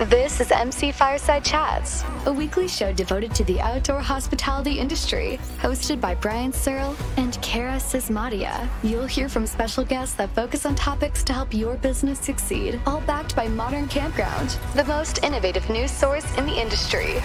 This is MC Fireside Chats, a weekly show devoted to the outdoor hospitality industry, hosted by Brian Searl and Kara Sismadia. You'll hear from special guests that focus on topics to help your business succeed, all backed by Modern Campground, the most innovative news source in the industry.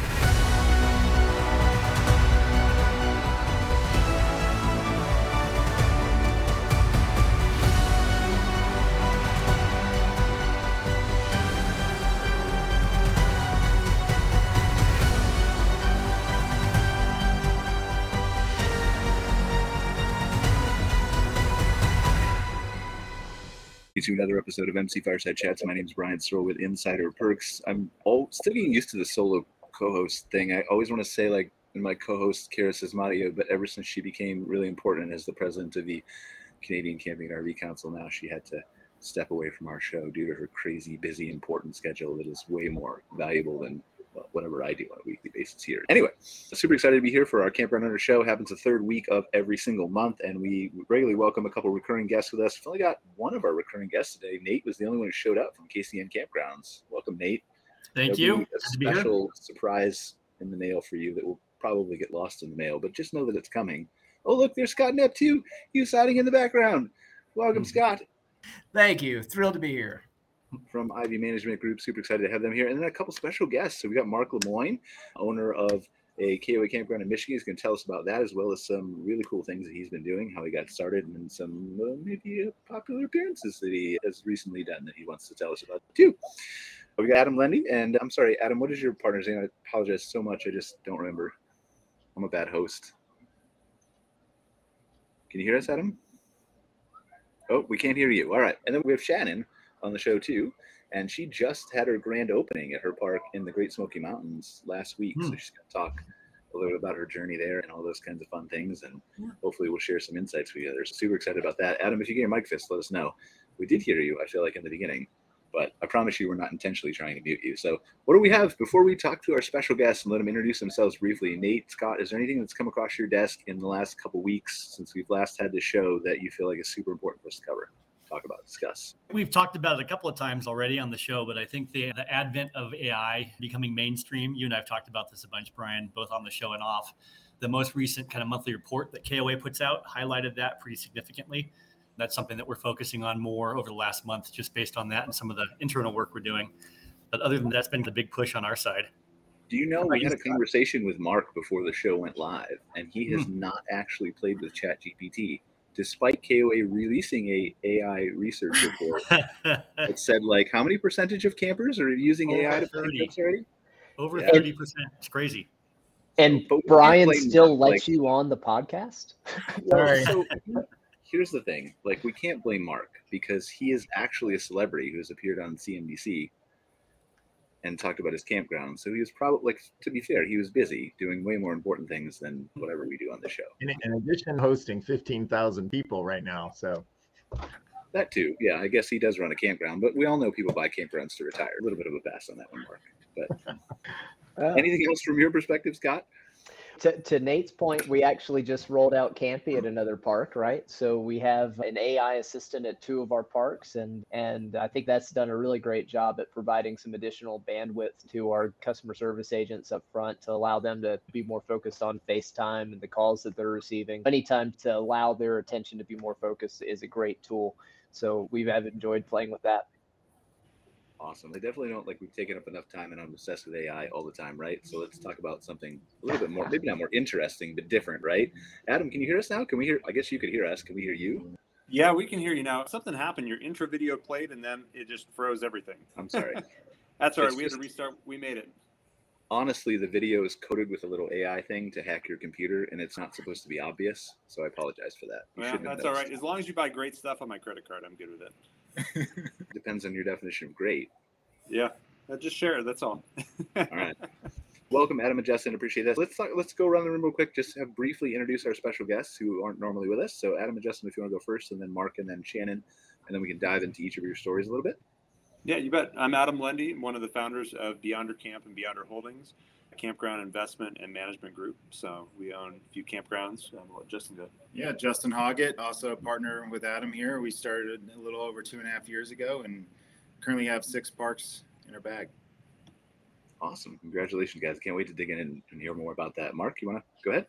To another episode of MC Fireside Chats. My name is Brian Searl with Insider Perks. I'm all, still getting used to the solo co-host thing. I always want to say like my co-host Kara Sismadio, but ever since she became really important as the president of the Canadian Camping RV Council, now she had to step away from our show due to her crazy, busy, important schedule that is way more valuable than whatever I do on a weekly basis here. Anyway, super excited to be here for our Campground Hunter show. Happens the third week of every single month, and we regularly welcome a couple recurring guests with us. We've only got one of our recurring guests today. Nate was the only one who showed up from KCN Campgrounds. Welcome, Nate. Thank There'll you. be A special surprise in the mail for you that will probably get lost in the mail, but just know that it's coming. Oh, look, there's Scott Knepp too. He's hiding in the background. Welcome, Mhm. Scott Thank you. Thrilled to be here. From IVEE Management Group. Super excited to have them here. And then a couple special guests. So we got Mark Lemoine, owner of a KOA campground in Michigan. He's going to tell us about that as well as some really cool things that he's been doing, how he got started, and some uh, maybe uh, popular appearances that he has recently done that he wants to tell us about too. We got Adam Lendi, and I'm sorry, Adam. What is your partner's name? I apologize so much. I just don't remember. I'm a bad host. Can you hear us, Adam? Oh, we can't hear you. All right. And then we have Shannon on the show too, and she just had her grand opening at her park in the Great Smoky Mountains last week. So Hmm. she's going to talk a little bit about her journey there and all those kinds of fun things, and Yeah. hopefully we'll share some insights with you. They're super excited about that. Adam, if you get your mic fixed, let us know. We did hear you. I feel like in the beginning. But I promise you, we're not intentionally trying to mute you. So, what do we have before we talk to our special guests and let them introduce themselves briefly? Nate, Scott, is there anything that's come across your desk in the last couple weeks since we've last had the show that you feel like is super important for us to cover, talk about, discuss? We've talked about it a couple of times already on the show, but I think the, the advent of AI becoming mainstream, you and I have talked about this a bunch, Brian, both on the show and off. The most recent kind of monthly report that KOA puts out highlighted that pretty significantly. That's something that we're focusing on more over the last month, just based on that and some of the internal work we're doing. But other than that, that's been the big push on our side. Do you know we had a conversation with Mark before the show went live, and he has Hmm. not actually played with ChatGPT, despite KOA releasing a AI research report that said like how many percentage of campers are using Over AI to plan 30. trips already? Over Yeah. 30%. It's crazy. And But Brian still Mark, lets like- you on the podcast? Well, Sorry. so here's the thing: like we can't blame Mark because he is actually a celebrity who has appeared on CNBC and talked about his campground. So he was probably like to be fair, he was busy doing way more important things than whatever we do on the show. In, in addition, hosting 15,000 people right now. So That too, yeah. I guess he does run a campground, but we all know people buy campgrounds to retire. A little bit of a pass on that one, Mark. But Uh, anything else from your perspective, Scott? To, to Nate's point, we actually just rolled out Campy at another park, right? So we have an AI assistant at two of our parks, and and I think that's done a really great job at providing some additional bandwidth to our customer service agents up front to allow them to be more focused on FaceTime and the calls that they're receiving. Anytime to allow their attention to be more focused is a great tool. So we have enjoyed playing with that. Awesome. I definitely don't like we've taken up enough time and I'm obsessed with AI all the time, right? So let's talk about something a little bit more, maybe not more interesting, but different, right? Adam, can you hear us now? Can we hear? I guess you could hear us. Can we hear you? Yeah, we can hear you now. Something happened. Your intro video played, and then it just froze everything. I'm sorry. That's all right. It's We had to restart. We made it. Honestly, the video is coded with a little AI thing to hack your computer, and it's not supposed to be obvious. So I apologize for that. You Well, that's all right. As long as you buy great stuff on my credit card, I'm good with it. Depends on your definition of great. Yeah, just share it. That's all. All right. Welcome, Adam and Justin. Appreciate that. Let's talk, let's go around the room real quick. Just have briefly introduce our special guests who aren't normally with us. So, Adam and Justin, if you want to go first, and then Mark, and then Shannon, and then we can dive into each of your stories a little bit. Yeah, you bet. I'm Adam Lendi, I'm one of the founders of Beyonder Camp and Beyonder Holdings, campground investment and management group. So we own a few campgrounds. Um, what Justin did. Yeah, Justin Hogatt, also a partner with Adam here. We started a little over two and a half years ago and currently have six parks in our bag. Awesome. Congratulations, guys. Can't wait to dig in and, and hear more about that. Mark, you want to go ahead?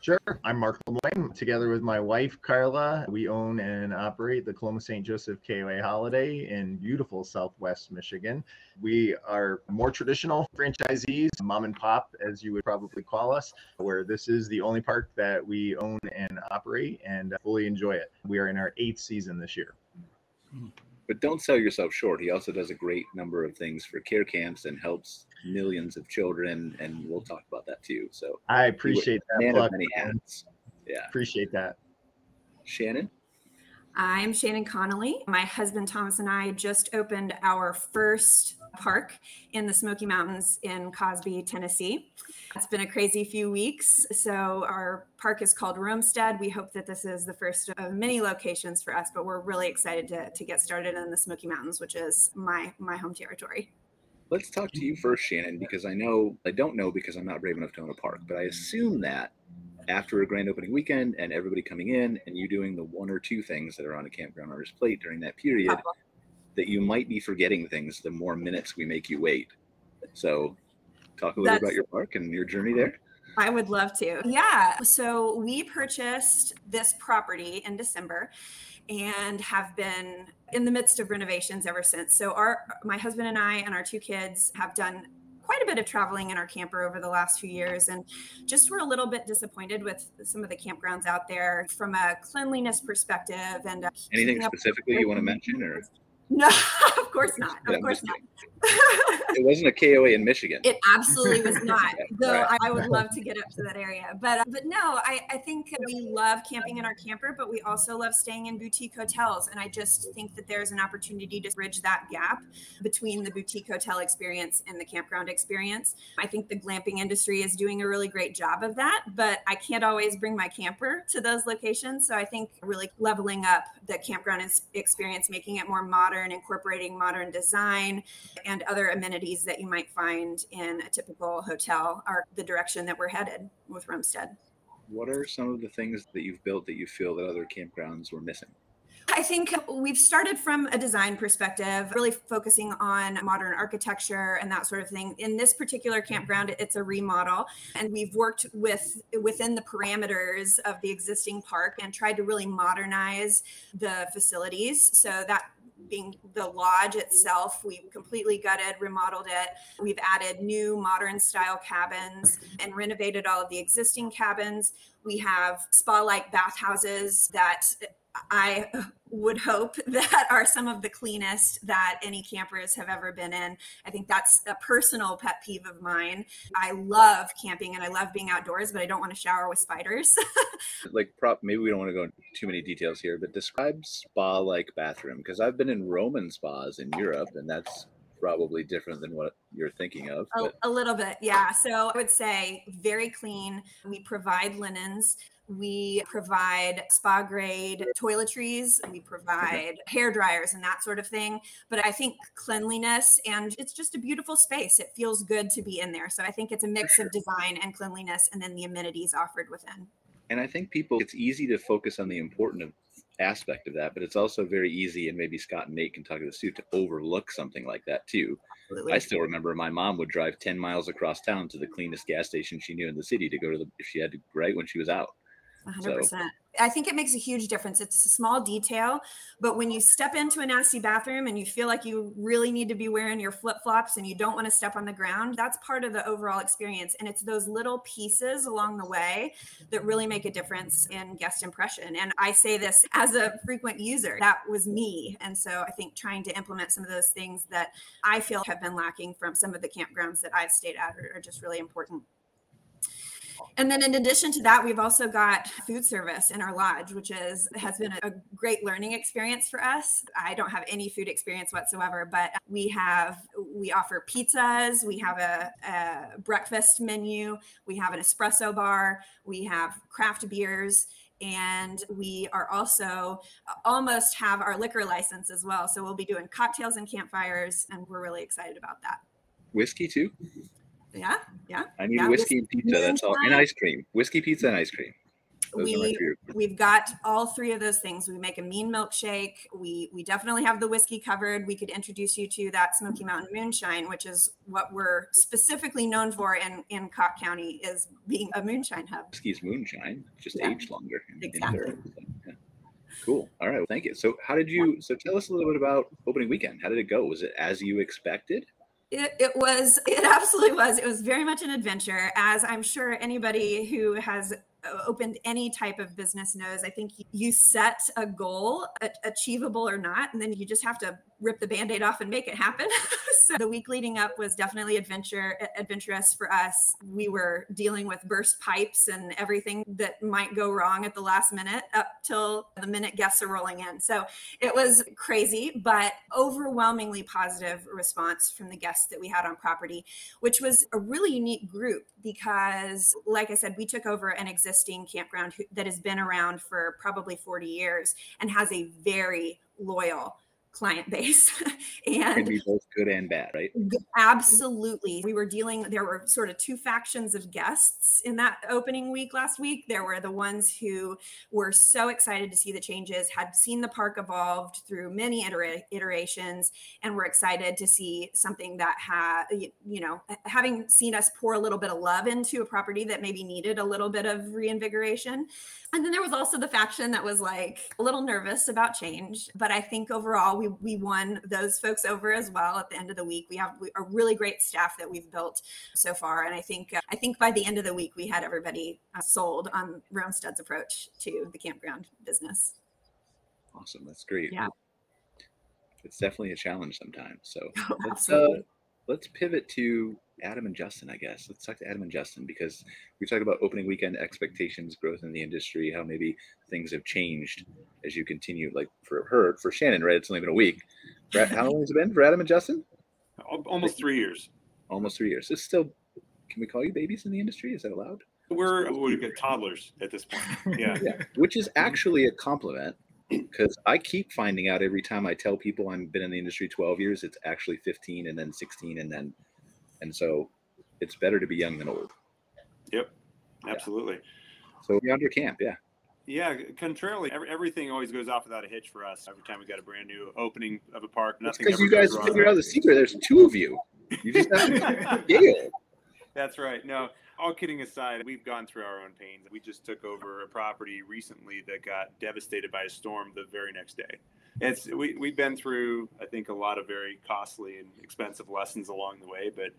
Sure. I'm Mark Lemoine. Together with my wife, Carla, we own and operate the Coloma St. Joseph KOA Holiday in beautiful Southwest Michigan. We are more traditional franchisees, mom and pop, as you would probably call us, where this is the only park that we own and operate and fully enjoy it. We are in our eighth season this year. Hmm. But don't sell yourself short. He also does a great number of things for care camps and helps millions of children, and we'll talk about that too. So I appreciate that. plug, many man. hats. Yeah. Appreciate that. Shannon? I'm Shannon Connolly. My husband Thomas and I just opened our first park in the Smoky Mountains in Cosby, Tennessee. It's been a crazy few weeks. So, our park is called Roamstead. We hope that this is the first of many locations for us, but we're really excited to, to get started in the Smoky Mountains, which is my, my home territory. Let's talk to you first, Shannon, because I know I don't know because I'm not brave enough to own a park, but I assume that after a grand opening weekend and everybody coming in and you doing the one or two things that are on a campground owner's plate during that period, that you might be forgetting things the more minutes we make you wait. So, talk a little That's- about your park and your journey there. I would love to. Yeah. So we purchased this property in December and have been in the midst of renovations ever since. So our my husband and I and our two kids have done quite a bit of traveling in our camper over the last few years and just were a little bit disappointed with some of the campgrounds out there from a cleanliness perspective and Anything specifically you want to mention, or no course not of I'm course not it wasn't a KOA in Michigan? It absolutely was not. Though Right. I, I would love to get up to that area, but uh, but no, I, I think we love camping in our camper, but we also love staying in boutique hotels, and I just think that there's an opportunity to bridge that gap between the boutique hotel experience and the campground experience. I think the glamping industry is doing a really great job of that, but I can't always bring my camper to those locations. So I think really leveling up the campground experience, making it more modern, incorporating modern design and other amenities that you might find in a typical hotel are the direction that we're headed with Roamstead. What are some of the things that you've built that you feel that other campgrounds were missing? I think we've started from a design perspective, really focusing on modern architecture and that sort of thing. In this particular campground, it's a remodel, and we've worked with within the parameters of the existing park and tried to really modernize the facilities. So that being the lodge itself, we completely gutted, remodeled it. We've added new modern style cabins and renovated all of the existing cabins. We have spa like bathhouses that I would hope that are some of the cleanest that any campers have ever been in. I think that's a personal pet peeve of mine. I love camping and I love being outdoors, but I don't want to shower with spiders. like prop maybe we don't want to go into too many details here but describe spa like bathroom because i've been in roman spas in europe and that's probably different than what you're thinking of a, a little bit, yeah. So I would say very clean. We provide linens. We provide spa grade toiletries. We provide hair dryers and that sort of thing. But I think cleanliness and it's just a beautiful space. It feels good to be in there. So I think it's a mix of design and cleanliness and then the amenities offered within. and i think people it's easy to focus on the important of- aspect of that but it's also very easy and maybe scott and nate can talk to the suit to overlook something like that too Absolutely. i still remember my mom would drive 10 miles across town to the cleanest gas station she knew in the city to go to the if she had to right when she was out 100%. I think it makes a huge difference. It's a small detail, but when you step into a nasty bathroom and you feel like you really need to be wearing your flip flops and you don't want to step on the ground, that's part of the overall experience. And it's those little pieces along the way that really make a difference in guest impression. And I say this as a frequent user. That was me. And so I think trying to implement some of those things that I feel have been lacking from some of the campgrounds that I've stayed at are, are just really important. And then in addition to that, we've also got food service in our lodge, which is has been a great learning experience for us. I don't have any food experience whatsoever, but we have we offer pizzas, we have a, a breakfast menu, we have an espresso bar, we have craft beers, and we are also almost have our liquor license as well. So we'll be doing cocktails and campfires, and we're really excited about that. whiskey too Yeah, yeah. i need Yeah, whiskey and pizza that's all and ice cream whiskey pizza and ice cream those We we've got all three of those things. We make a mean milkshake. We we definitely have the whiskey covered. We could introduce you to that Smoky Mountain Moonshine, which is what we're specifically known for in in Cocke County, is being a moonshine hub. Whiskey's moonshine, just Yeah. aged longer. Exactly. yeah. Cool. All right. Well, thank you. So, how did you? So, tell us a little bit about opening weekend. How did it go? Was it as you expected? It, it was, it absolutely was. It was very much an adventure, as I'm sure anybody who has uh, opened any type of business knows. I think you set a goal, achievable or not, and then you just have to rip the band-aid off and make it happen. so the week leading up was definitely adventure adventurous for us. We were dealing with burst pipes and everything that might go wrong at the last minute up till the minute guests are rolling in. So it was crazy, but overwhelmingly positive response from the guests that we had on property, which was a really unique group because, like I said, we took over an existing campground that has been around for probably 40 years and has a very loyal client base. Can and be both good and bad, right? Absolutely. We were dealing, there were sort of two factions of guests in that opening week last week. There were the ones who were so excited to see the changes, had seen the park evolved through many itera- iterations, and were excited to see something that had, you know, having seen us pour a little bit of love into a property that maybe needed a little bit of reinvigoration. And then there was also the faction that was like a little nervous about change. But I think overall, we, we won those folks over as well at the end of the week. We have a really great staff that we've built so far. And I think, uh, I think by the end of the week, we had everybody uh, sold on Roamstead's approach to the campground business. Awesome. That's great. Yeah. It's definitely a challenge sometimes. So, let's, uh, let's pivot to Adam and Justin, I guess. Let's talk to Adam and Justin because we talked about opening weekend expectations, growth in the industry, how maybe things have changed as you continue. Like for her, for Shannon, right? It's only been a week. How long has it been for Adam and Justin? Almost three years. Almost three years. It's still, can we call you babies in the industry? Is that allowed? We're we've got toddlers at this point. Yeah. Yeah, which is actually a compliment because I keep finding out every time I tell people I've been in the industry 12 years, it's actually 15 and then 16 and then, and so it's better to be young than old. Yep. Absolutely. So Beyonder Camp, yeah. Yeah, contrarily, every, everything always goes off without a hitch for us. Every time we got a brand new opening of a park, nothing because you guys figured out the secret. There's two of you. You just have to scale. That's right. No, all kidding aside, we've gone through our own pains. We just took over a property recently that got devastated by a storm the very next day. It's we we've been through, I think, a lot of very costly and expensive lessons along the way. But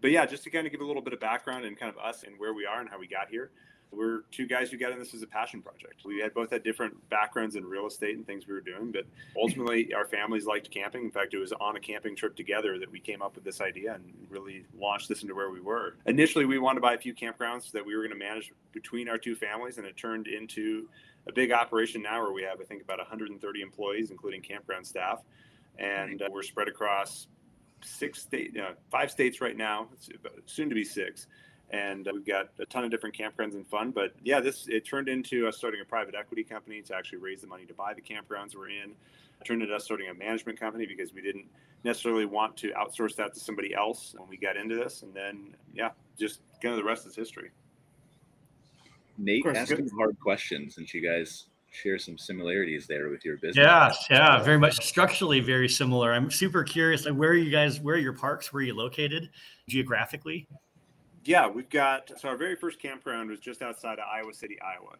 but yeah, just to kind of give a little bit of background and kind of us and where we are and how we got here. We're two guys who got in this as a passion project. We had both had different backgrounds in real estate and things we were doing, but ultimately our families liked camping. In fact, it was on a camping trip together that we came up with this idea and really launched this into where we were. Initially, we wanted to buy a few campgrounds that we were going to manage between our two families, and it turned into a big operation now where we have, I think, about 130 employees, including campground staff, and uh, we're spread across six state, uh, five states right now. It's soon to be six and uh, we've got a ton of different campgrounds and fun. But yeah, this it turned into us starting a private equity company to actually raise the money to buy the campgrounds we're in. It turned into us starting a management company because we didn't necessarily want to outsource that to somebody else when we got into this. And then yeah, just kind of the rest is history. Nate course, asked some hard questions, and you guys share some similarities there with your business. Yeah, yeah, very much structurally very similar. I'm super curious. Like, where are you guys? Where are your parks? Where are you located geographically? Yeah, we've got so our very first campground was just outside of Iowa City, Iowa,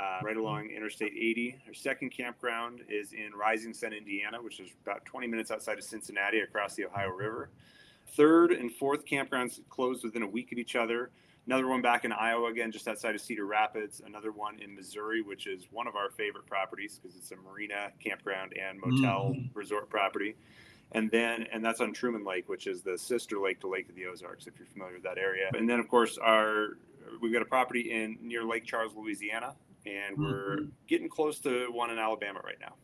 uh, right along Interstate 80. Our second campground is in Rising Sun, Indiana, which is about 20 minutes outside of Cincinnati across the Ohio River. Third and fourth campgrounds closed within a week of each other. Another one back in Iowa, again, just outside of Cedar Rapids. Another one in Missouri, which is one of our favorite properties because it's a marina, campground, and motel mm-hmm. resort property and then and that's on Truman Lake, which is the sister lake to Lake of the Ozarks, if you're familiar with that area. And then of course our we've got a property in near Lake Charles, Louisiana, and we're mm-hmm. getting close to one in Alabama right now.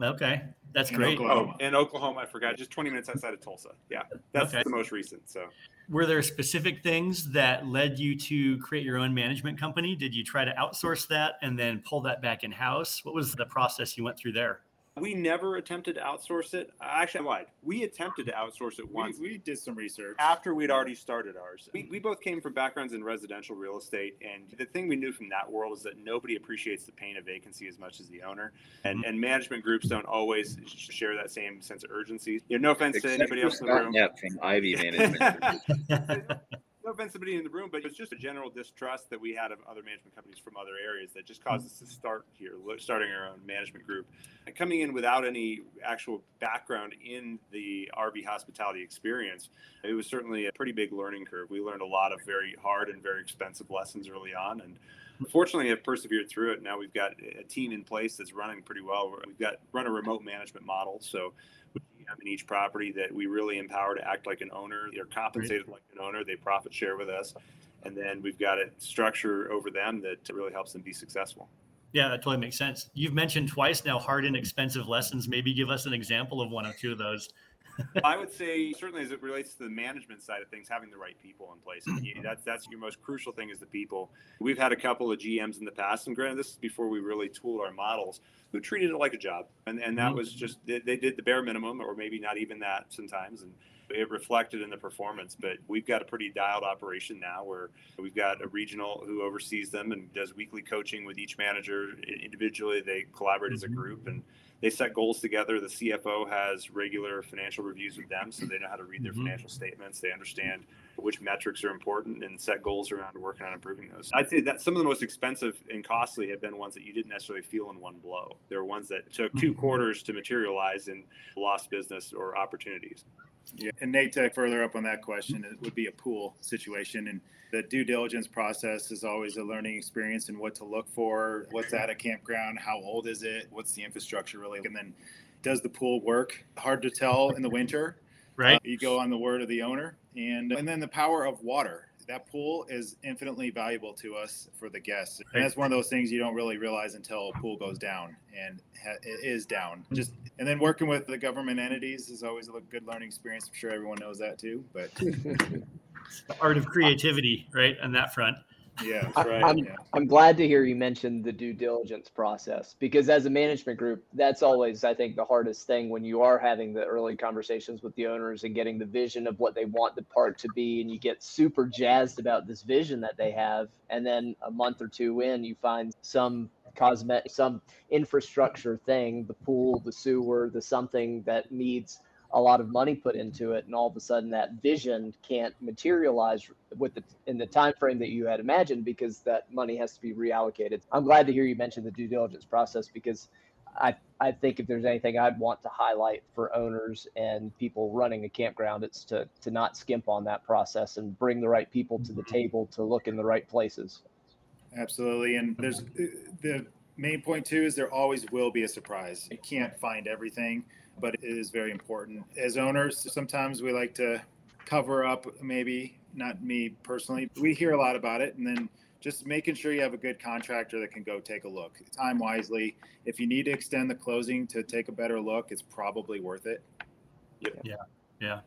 Okay, that's In great. Oklahoma. Oh, in Oklahoma, I forgot, just 20 minutes outside of Tulsa. Yeah, that's Okay. the most recent. So Were there specific things that led you to create your own management company? Did you try to outsource that and then pull that back in house? What was the process you went through there? We never attempted to outsource it. Actually, I lied. We attempted to outsource it once. We, we did some research. after we'd already started ours. We, we both came from backgrounds in residential real estate, and the thing we knew from that world is that nobody appreciates the pain of vacancy as much as the owner, and and management groups don't always share that same sense of urgency. You know, no offense to anybody else in the room. Knepp from IVEE Management. offense to anybody in the room, but it's just a general distrust that we had of other management companies from other areas that just caused us to start here, starting our own management group. And coming in without any actual background in the RV hospitality experience, it was certainly a pretty big learning curve. We learned a lot of very hard and very expensive lessons early on, and fortunately have persevered through it. Now we've got a team in place that's running pretty well. We've got run a remote management model, so in each property that we really empower to act like an owner. They're compensated like an owner. They profit share with us, and then we've got a structure over them that really helps them be successful. Yeah, that totally makes sense. You've mentioned twice now hard and expensive lessons. Maybe give us an example of one or two of those. I would say certainly as it relates to the management side of things, having the right people in place. You- That's that's your most crucial thing is the people. We've had a couple of GMs in the past, and granted, this is before we really tooled our models, who treated it like a job, and and that Mhm. was just they, they did the bare minimum, or maybe not even that sometimes, and it reflected in the performance. But we've got a pretty dialed operation now, where we've got a regional who oversees them and does weekly coaching with each manager individually. They collaborate as a group and they set goals together. The CFO has regular financial reviews with them, so they know how to read their Mhm. financial statements. They understand which metrics are important and set goals around working on improving those. I'd say that some of the most expensive and costly have been ones that you didn't necessarily feel in one blow. There were ones that took two quarters to materialize in lost business or opportunities. Yeah. And Nate, to further up on that question, it would be a pool situation. And the due diligence process is always a learning experience and what to look for. What's at a campground? How old is it? What's the infrastructure really? And then does the pool work? Hard to tell in the winter. Right. Uh, you go on the word of the owner. And, and then the power of water. That pool is infinitely valuable to us for the guests. And that's one of those things you don't really realize until a pool goes down and ha- it is down. Mm-hmm. Just and then working with the government entities is always a good learning experience. I'm sure everyone knows that too. But The art of creativity, right? On that front. Yeah, right. I'm, yeah. I'm glad to hear you mention the due diligence process because as a management group, that's always, I think, the hardest thing when you are having the early conversations with the owners and getting the vision of what they want the park to be. And you get super jazzed about this vision that they have. And then a month or two in, you find some cosmetic, some infrastructure thing, the pool, the sewer, the something that needs a lot of money put into it and all of a sudden that vision can't materialize with the in the time frame that you had imagined because that money has to be reallocated i'm glad to hear you mention the due diligence process because i i think if there's anything i'd want to highlight for owners and people running a campground it's to to not skimp on that process and bring the right people to the table to look in the right places Absolutely. And there's uh, the main point too is there always will be a surprise. You can't find everything, but it is very important. As owners, sometimes we like to cover up, maybe not me personally. We hear a lot about it and then just making sure you have a good contractor that can go take a look. Time wisely. If you need to extend the closing to take a better look, it's probably worth it. Yeah. Yeah.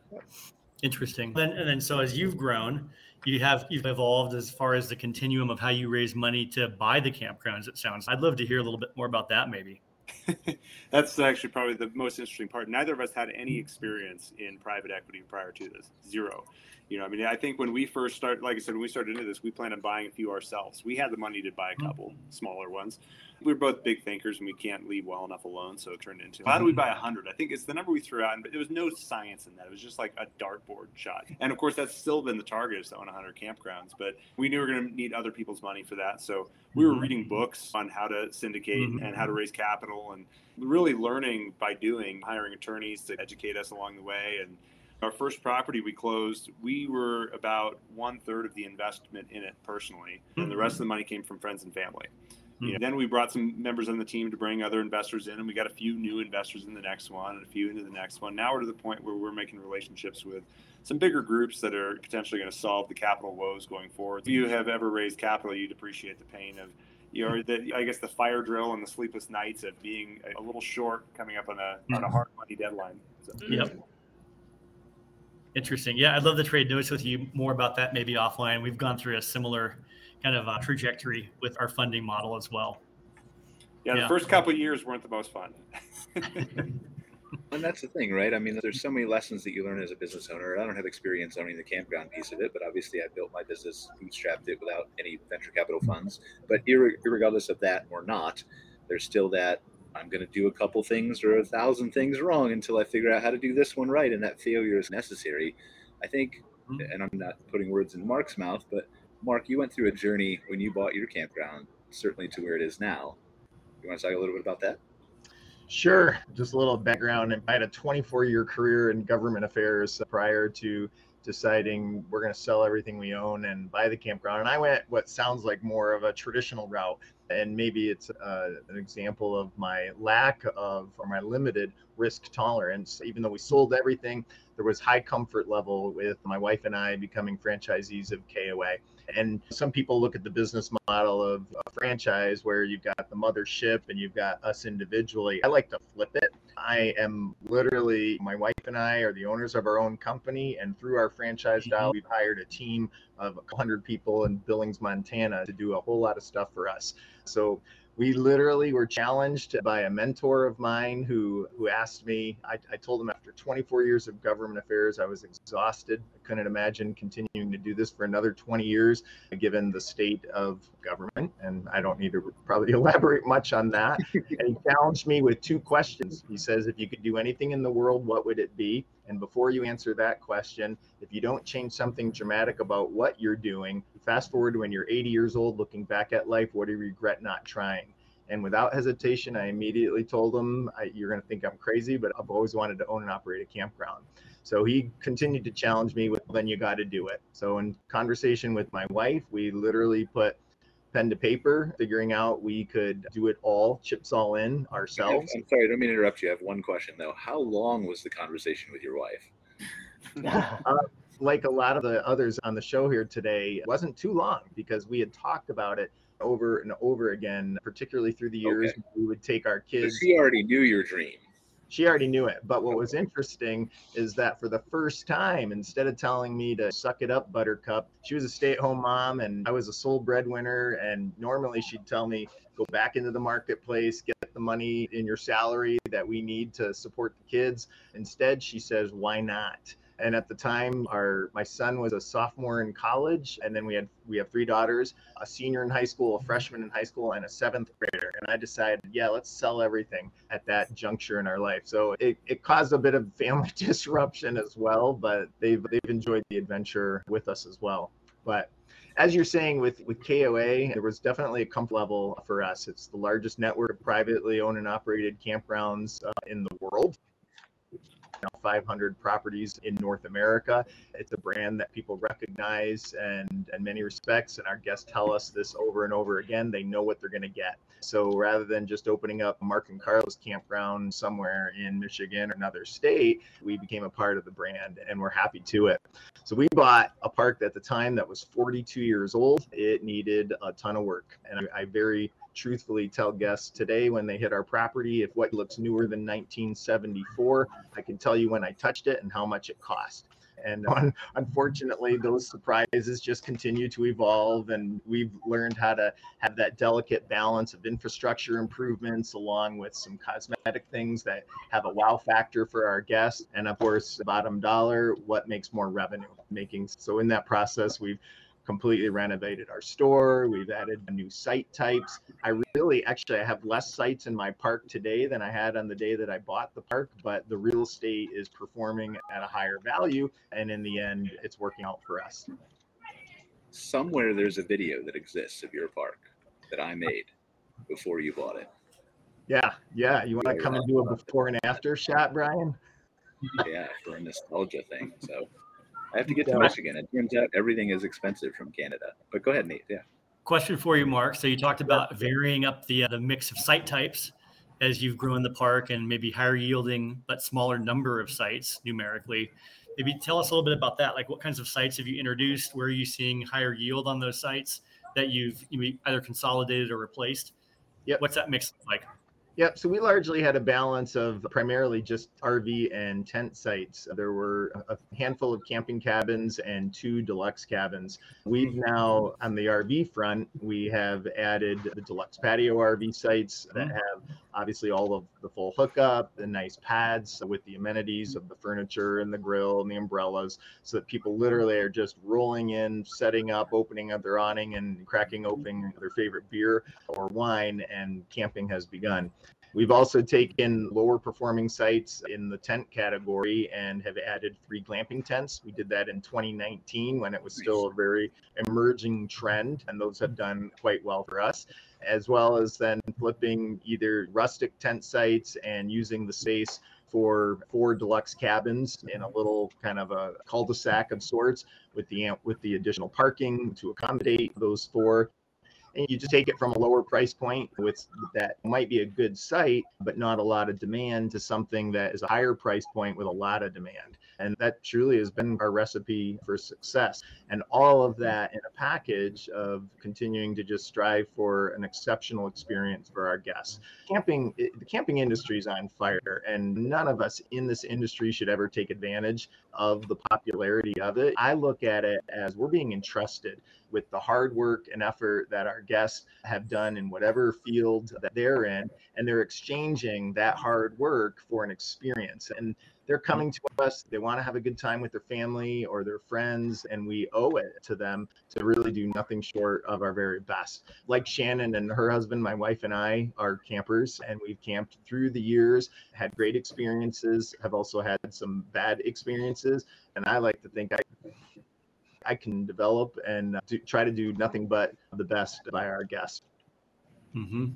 Interesting. Then and then so as you've grown, you have you've evolved as far as the continuum of how you raise money to buy the campgrounds. It sounds. I'd love to hear a little bit more about that, maybe. That's actually probably the most interesting part. Neither of us had any experience in private equity prior to this. Zero. You know, I mean, I think when we first started, like I said, when we started into this, we planned on buying a few ourselves. We had the money to buy a couple smaller ones. We were both big thinkers, and we can't leave well enough alone, so it turned into how do we buy a hundred? I think it's the number we threw out, and there was no science in that. It was just like a dartboard shot. And of course, that's still been the target is to own 100 campgrounds. But we knew we were going to need other people's money for that, so we were Mhm. reading books on how to syndicate Mhm. and how to raise capital, and really learning by doing, hiring attorneys to educate us along the way. And our first property we closed, we were about one third of the investment in it personally, and the rest of the money came from friends and family. You know, then we brought some members on the team to bring other investors in, and we got a few new investors in the next one, and a few into the next one. Now we're to the point where we're making relationships with some bigger groups that are potentially going to solve the capital woes going forward. If you hmm. have ever raised capital, you'd appreciate the pain of you know, the, I guess the fire drill and the sleepless nights of being a little short, coming up on a on a hmm. hard money deadline. So. Yep. Interesting. Yeah, I'd love to trade notes with you more about that maybe offline. We've gone through a similar kind of uh, trajectory with our funding model as well. Yeah, the Yeah. first couple of years weren't the most fun. And that's the thing, right? I mean, there's so many lessons that you learn as a business owner. I don't have experience owning the campground piece of it, but obviously I built my business, bootstrapped it without any venture capital funds. But irre- regardless of that or not, there's still that I'm going to do a couple things or a thousand things wrong until I figure out how to do this one right. And that failure is necessary. I think, Mhm. and I'm not putting words in Mark's mouth, but Mark, you went through a journey when you bought your campground, certainly to where it is now. You want to talk a little bit about that? Sure. Just a little background. I had a 24 year career in government affairs prior to deciding we're going to sell everything we own and buy the campground. And I went what sounds like more of a traditional route. And maybe it's uh, an example of my lack of or my limited risk tolerance. Even though we sold everything, there was high comfort level with my wife and I becoming franchisees of KOA. And some people look at the business model of a franchise where you've got the mothership and you've got us individually. I like to flip it. I am literally, my wife and I are the owners of our own company. And through our franchise mm-hmm. dial, we've hired a team of a hundred people in Billings, Montana to do a whole lot of stuff for us. So we literally were challenged by a mentor of mine who who asked me I, I told him after 24 years of government affairs i was exhausted. I couldn't imagine continuing to do this for another 20 years given the state of government and i don't need to probably elaborate much on that. And he challenged me with two questions. He says if you could do anything in the world what would it be? And before you answer that question if you don't change something dramatic about what you're doing fast forward when you're 80 years old looking back at life what do you regret not trying and without hesitation, I immediately told him, I, You're going to think I'm crazy, but I've always wanted to own and operate a campground. So he continued to challenge me with, Then you got to do it. So, in conversation with my wife, we literally put pen to paper, figuring out we could do it all, chips all in ourselves. I'm sorry, I don't mean to interrupt you. I have one question though. How long was the conversation with your wife? uh, like a lot of the others on the show here today, it wasn't too long because we had talked about it over and over again, particularly through the years. Okay. We would take our So kids. she already knew your dream. She already knew it. But what was interesting is that for the first time, instead of telling me to suck it up, Buttercup, she was a stay at home mom and I was a sole breadwinner. And normally she'd tell me, go back into the marketplace, get the money in your salary that we need to support the kids. Instead, she says, why not? And at the time, our my son was a sophomore in college, and then we had we have three daughters, a senior in high school, a freshman in high school, and a seventh grader. And I decided, yeah, let's sell everything at that juncture in our life. So it, it caused a bit of family disruption as well, but they've they've enjoyed the adventure with us as well. But as you're saying with with KOA, there was definitely a comfort level for us. It's the largest network of privately owned and operated campgrounds uh, in the world. Now 500 properties in North America. It's a brand that people recognize and in many respects, and our guests tell us this over and over again. They know what they're going to get. So rather than just opening up Mark and Carla's campground somewhere in Michigan or another state, we became a part of the brand and we're happy to it. So we bought a park at the time that was 42 years old. It needed a ton of work. And I, I very truthfully tell guests today when they hit our property, if what looks newer than 1974, I can tell you when I touched it and how much it cost. And un- unfortunately, those surprises just continue to evolve, and we've learned how to have that delicate balance of infrastructure improvements along with some cosmetic things that have a wow factor for our guests. And of course, bottom dollar, what makes more revenue? Making so in that process, we've completely renovated our store. We've added new site types. I really actually I have less sites in my park today than I had on the day that I bought the park, but the real estate is performing at a higher value and in the end it's working out for us. Somewhere there's a video that exists of your park that I made before you bought it. Yeah, yeah. You want to come and do a before and after shot, Brian? Yeah, for a nostalgia thing. So I have to get to Michigan. It turns out everything is expensive from Canada. But go ahead, Nate. Yeah. Question for you, Mark. So you talked about varying up the uh, the mix of site types as you've grown the park and maybe higher yielding but smaller number of sites numerically. Maybe tell us a little bit about that. Like what kinds of sites have you introduced? Where are you seeing higher yield on those sites that you've either consolidated or replaced? Yeah. What's that mix like? Yep. So we largely had a balance of primarily just RV and tent sites. There were a handful of camping cabins and two deluxe cabins. We've mm-hmm. now, on the RV front, we have added the deluxe patio RV sites that mm-hmm. have obviously all of the full hookup, the nice pads with the amenities of the furniture and the grill and the umbrellas, so that people literally are just rolling in, setting up, opening up their awning, and cracking open their favorite beer or wine, and camping has begun. We've also taken lower performing sites in the tent category and have added three glamping tents. We did that in 2019 when it was still a very emerging trend, and those have done quite well for us, as well as then flipping either rustic tent sites and using the space for four deluxe cabins in a little kind of a cul-de-sac of sorts with the with the additional parking to accommodate those four and you just take it from a lower price point with that might be a good site but not a lot of demand to something that is a higher price point with a lot of demand. And that truly has been our recipe for success. And all of that in a package of continuing to just strive for an exceptional experience for our guests. Camping the camping industry is on fire and none of us in this industry should ever take advantage of the popularity of it. I look at it as we're being entrusted with the hard work and effort that our guests have done in whatever field that they're in and they're exchanging that hard work for an experience. And they're coming to us they want to have a good time with their family or their friends and we owe it to them to really do nothing short of our very best. Like shannon and her husband my wife and i are campers and we've camped through the years had great experiences have also had some bad experiences and i like to think i I can develop and do, try to do nothing but the best by our guests. Mm-hmm.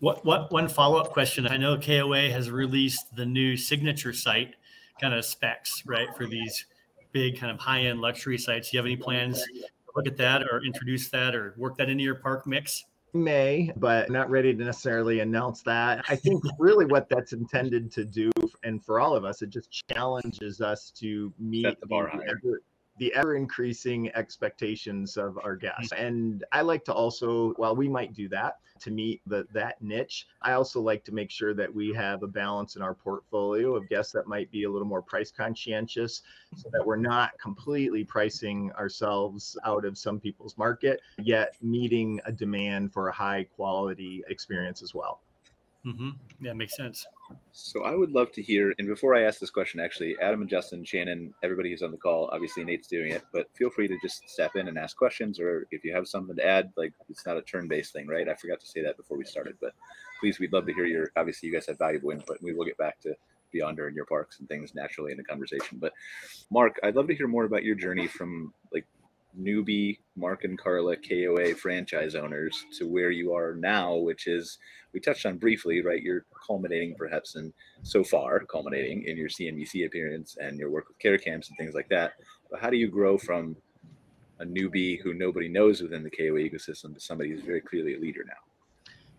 What what one follow up question? I know KOA has released the new signature site kind of specs, right, for these big kind of high end luxury sites. Do you have any plans to look at that or introduce that or work that into your park mix? May, but not ready to necessarily announce that. I think really what that's intended to do, and for all of us, it just challenges us to meet Set the bar higher. ever- the ever increasing expectations of our guests. Mm-hmm. And I like to also, while we might do that to meet the, that niche, I also like to make sure that we have a balance in our portfolio of guests that might be a little more price conscientious so that we're not completely pricing ourselves out of some people's market, yet meeting a demand for a high quality experience as well. Mm-hmm. Yeah, makes sense. So I would love to hear, and before I ask this question, actually, Adam and Justin, Shannon, everybody who's on the call, obviously Nate's doing it, but feel free to just step in and ask questions, or if you have something to add, like it's not a turn-based thing, right? I forgot to say that before we started, but please, we'd love to hear your. Obviously, you guys have valuable input, and we will get back to Beyonder and your parks and things naturally in the conversation. But Mark, I'd love to hear more about your journey from like newbie Mark and Carla KOA franchise owners to where you are now, which is we touched on briefly, right? You're culminating perhaps in so far culminating in your CNBC appearance and your work with care camps and things like that. But how do you grow from a newbie who nobody knows within the KOA ecosystem to somebody who's very clearly a leader now?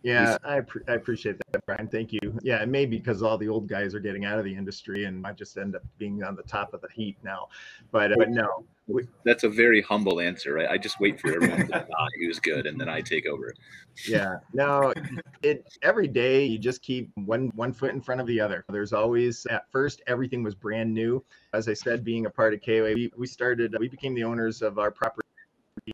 Yeah, I, I appreciate that, Brian. Thank you. Yeah, it may be because all the old guys are getting out of the industry, and I just end up being on the top of the heap now. But but no, we, That's a very humble answer, right? I just wait for everyone to nod who's good, and then I take over. yeah, no, it every day you just keep one one foot in front of the other. There's always at first everything was brand new. As I said, being a part of KOA, we, we started we became the owners of our property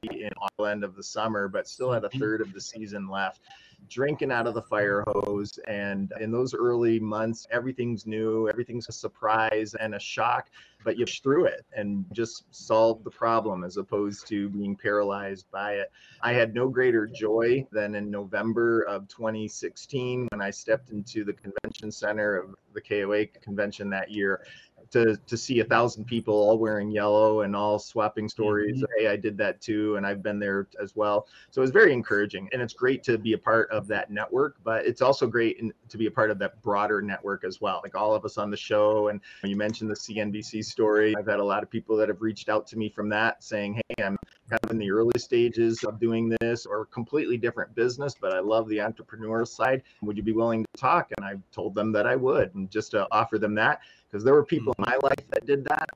in all end of the summer, but still had a mm-hmm. third of the season left. Drinking out of the fire hose, and in those early months, everything's new, everything's a surprise and a shock, but you push through it and just solve the problem as opposed to being paralyzed by it. I had no greater joy than in November of 2016 when I stepped into the convention center of the KOA convention that year to to see a thousand people all wearing yellow and all swapping stories. Mm-hmm. Hey, I did that too, and I've been there as well. So it's very encouraging, and it's great to be a part of that network. But it's also great in, to be a part of that broader network as well. Like all of us on the show, and you mentioned the CNBC story. I've had a lot of people that have reached out to me from that, saying, "Hey, I'm kind of in the early stages of doing this, or completely different business, but I love the entrepreneurial side. Would you be willing to talk?" And I told them that I would, and just to offer them that because there were people in my life that did that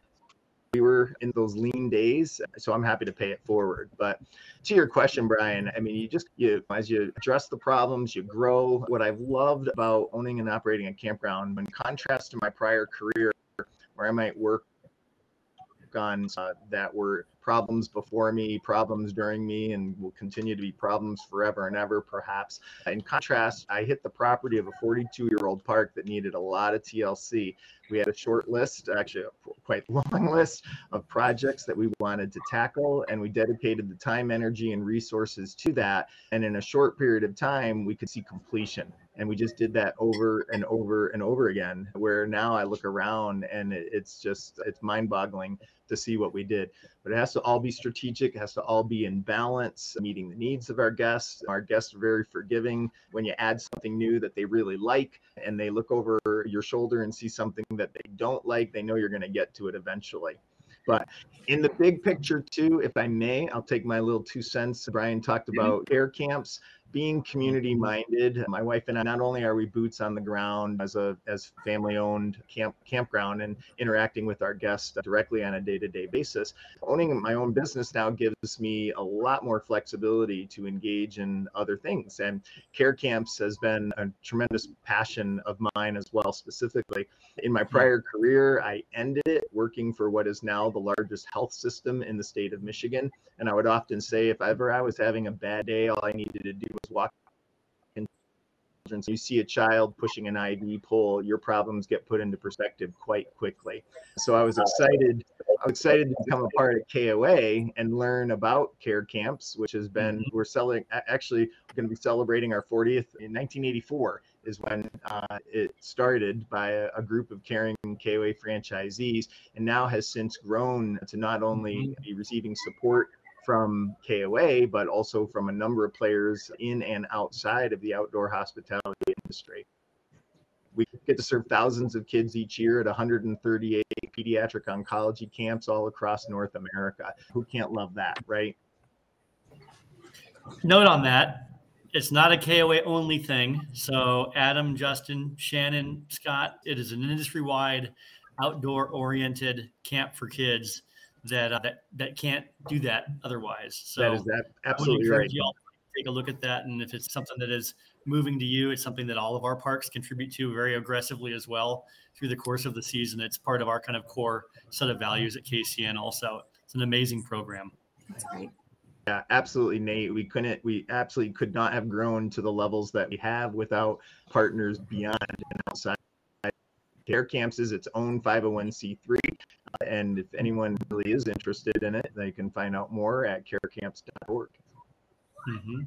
we were in those lean days. So I'm happy to pay it forward. But to your question, Brian, I mean, you just, you, as you address the problems, you grow. What I've loved about owning and operating a campground, in contrast to my prior career, where I might work on uh, that were problems before me, problems during me, and will continue to be problems forever and ever, perhaps. In contrast, I hit the property of a 42 year old park that needed a lot of TLC. We had a short list, actually, a quite long list of projects that we wanted to tackle, and we dedicated the time, energy, and resources to that. And in a short period of time, we could see completion and we just did that over and over and over again where now i look around and it's just it's mind boggling to see what we did. But it has to all be strategic it has to all be in balance meeting the needs of our guests. Our guests are very forgiving. When you add something new that they really like and they look over your shoulder and see something that they don't like they know you're going to get to it eventually. But in the big picture too if i may i'll take my little two cents. Brian talked about care camps being community minded my wife and i not only are we boots on the ground as a as family owned camp campground and interacting with our guests directly on a day-to-day basis owning my own business now gives me a lot more flexibility to engage in other things. And care camps has been a tremendous passion of mine as well. Specifically in my prior career i ended it working for what is now the largest health system in the state of michigan. And i would often say if ever i was having a bad day all i needed to do was walk in so you see a child pushing an IV pole, your problems get put into perspective quite quickly. So I was excited. I was excited to become a part of KOA and learn about care camps, which has been mm-hmm. we're selling actually we're going to be celebrating our 40th in 1984 is when uh, it started by a, a, group of caring KOA franchisees and now has since grown to not only mm-hmm. be receiving support from KOA, but also from a number of players in and outside of the outdoor hospitality industry. We get to serve thousands of kids each year at 138 pediatric oncology camps all across North America. Who can't love that, right? Note on that, it's not a KOA only thing. So, Adam, Justin, Shannon, Scott, it is an industry wide outdoor oriented camp for kids that uh, that that can't do that otherwise. So that is that absolutely right. take a look at that, and if it's something that is moving to you, it's something that all of our parks contribute to very aggressively as well through the course of the season. It's part of our kind of core set of values at KCN. Also, it's an amazing program. That's great. Yeah, absolutely, Nate. We couldn't, we absolutely could not have grown to the levels that we have without partners beyond and outside Care Camps is its own 501c3. And if anyone really is interested in it, they can find out more at carecamps.org. Mm-hmm.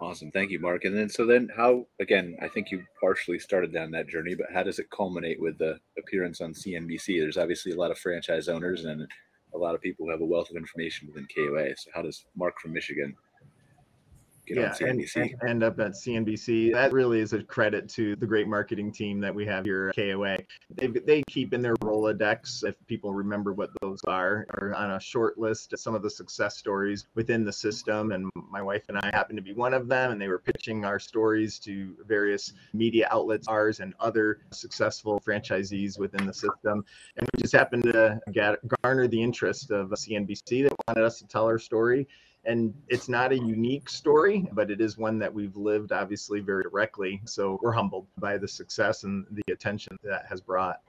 Awesome. Thank you, Mark. And then, so then, how, again, I think you partially started down that journey, but how does it culminate with the appearance on CNBC? There's obviously a lot of franchise owners and a lot of people who have a wealth of information within KOA. So, how does Mark from Michigan yeah, and, and, end up at CNBC. That really is a credit to the great marketing team that we have here at KOA. They, they keep in their Rolodex, if people remember what those are, or on a short list of some of the success stories within the system. And my wife and I happened to be one of them, and they were pitching our stories to various media outlets, ours and other successful franchisees within the system. And we just happened to get, garner the interest of CNBC that wanted us to tell our story and it's not a unique story, but it is one that we've lived obviously very directly. So we're humbled by the success and the attention that has brought.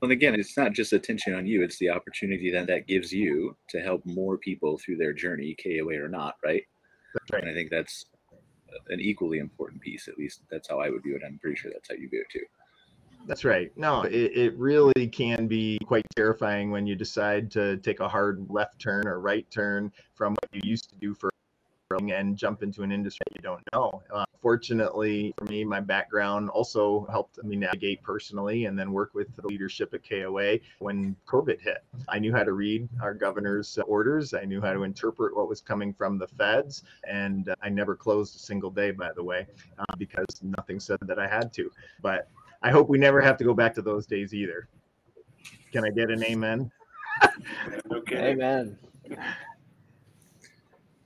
And again, it's not just attention on you, it's the opportunity that that gives you to help more people through their journey, KOA or not, right? Right. And I think that's an equally important piece. At least that's how I would view it. I'm pretty sure that's how you view it too. That's right. No, it, it really can be quite terrifying when you decide to take a hard left turn or right turn from what you used to do for and jump into an industry you don't know. Uh, fortunately for me, my background also helped me navigate personally and then work with the leadership at KOA when COVID hit. I knew how to read our governor's orders, I knew how to interpret what was coming from the feds, and I never closed a single day, by the way, uh, because nothing said that I had to. But I hope we never have to go back to those days either. Can I get an amen? okay. Amen.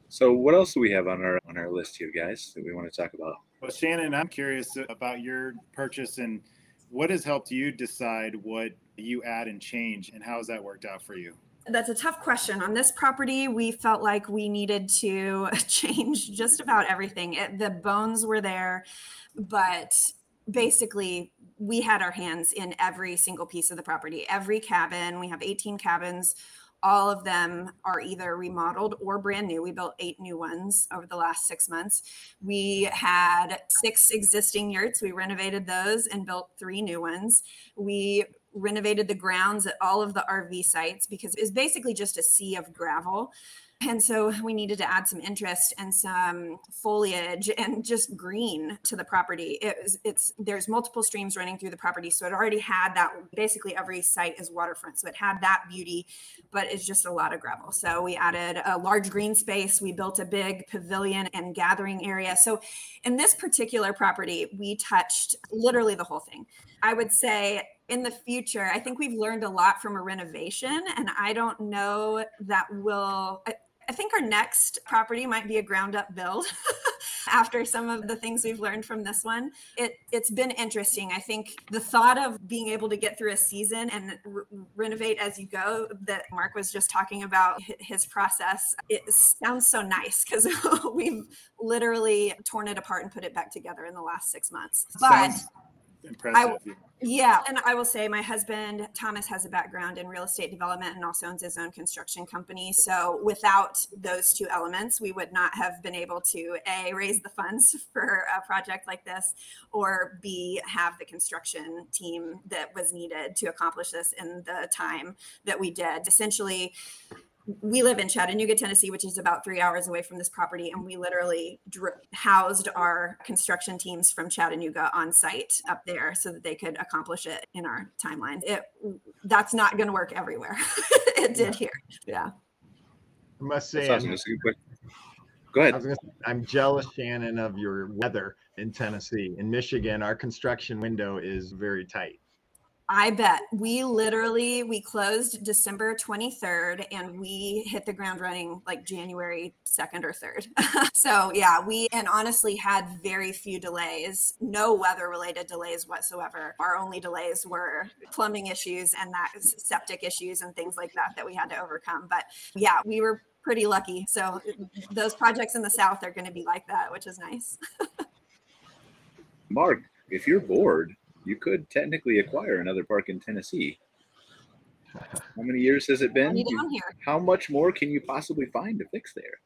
So, what else do we have on our on our list here, guys, that we want to talk about? Well, Shannon, I'm curious about your purchase and What has helped you decide what you add and change, and how has that worked out for you? That's a tough question. On this property, we felt like we needed to change just about everything. It, the bones were there, but basically, we had our hands in every single piece of the property. Every cabin, we have 18 cabins. All of them are either remodeled or brand new. We built eight new ones over the last six months. We had six existing yurts. We renovated those and built three new ones. We renovated the grounds at all of the RV sites because it's basically just a sea of gravel. And so we needed to add some interest and some foliage and just green to the property. It was, it's there's multiple streams running through the property, so it already had that. Basically, every site is waterfront, so it had that beauty, but it's just a lot of gravel. So we added a large green space. We built a big pavilion and gathering area. So in this particular property, we touched literally the whole thing. I would say in the future, I think we've learned a lot from a renovation, and I don't know that will. I, I think our next property might be a ground up build after some of the things we've learned from this one. It it's been interesting. I think the thought of being able to get through a season and re- renovate as you go that Mark was just talking about his process. It sounds so nice because we've literally torn it apart and put it back together in the last 6 months. But Sounds impressive. yeah, and I will say my husband Thomas has a background in real estate development and also owns his own construction company. So without those two elements, we would not have been able to a raise the funds for a project like this, or b have the construction team that was needed to accomplish this in the time that we did. Essentially, we live in Chattanooga, Tennessee, which is about three hours away from this property, and we literally dr- housed our construction teams from Chattanooga on site up there so that they could accomplish it in our timeline. It that's not going to work everywhere. it did here. Yeah. I must say, awesome. I'm, That's a good question. Go I ahead. was gonna say, I'm jealous, Shannon, of your weather in Tennessee. In Michigan, our construction window is very tight. I bet we literally we closed December 23rd and we hit the ground running like January 2nd or 3rd. so yeah, we and honestly had very few delays, no weather related delays whatsoever. Our only delays were plumbing issues and that septic issues and things like that that we had to overcome. But yeah, we were pretty lucky. So those projects in the south are going to be like that, which is nice. Mark, if you're bored, you could technically acquire another park in Tennessee. How many years has it been? You- down here. How much more can you possibly find to fix there?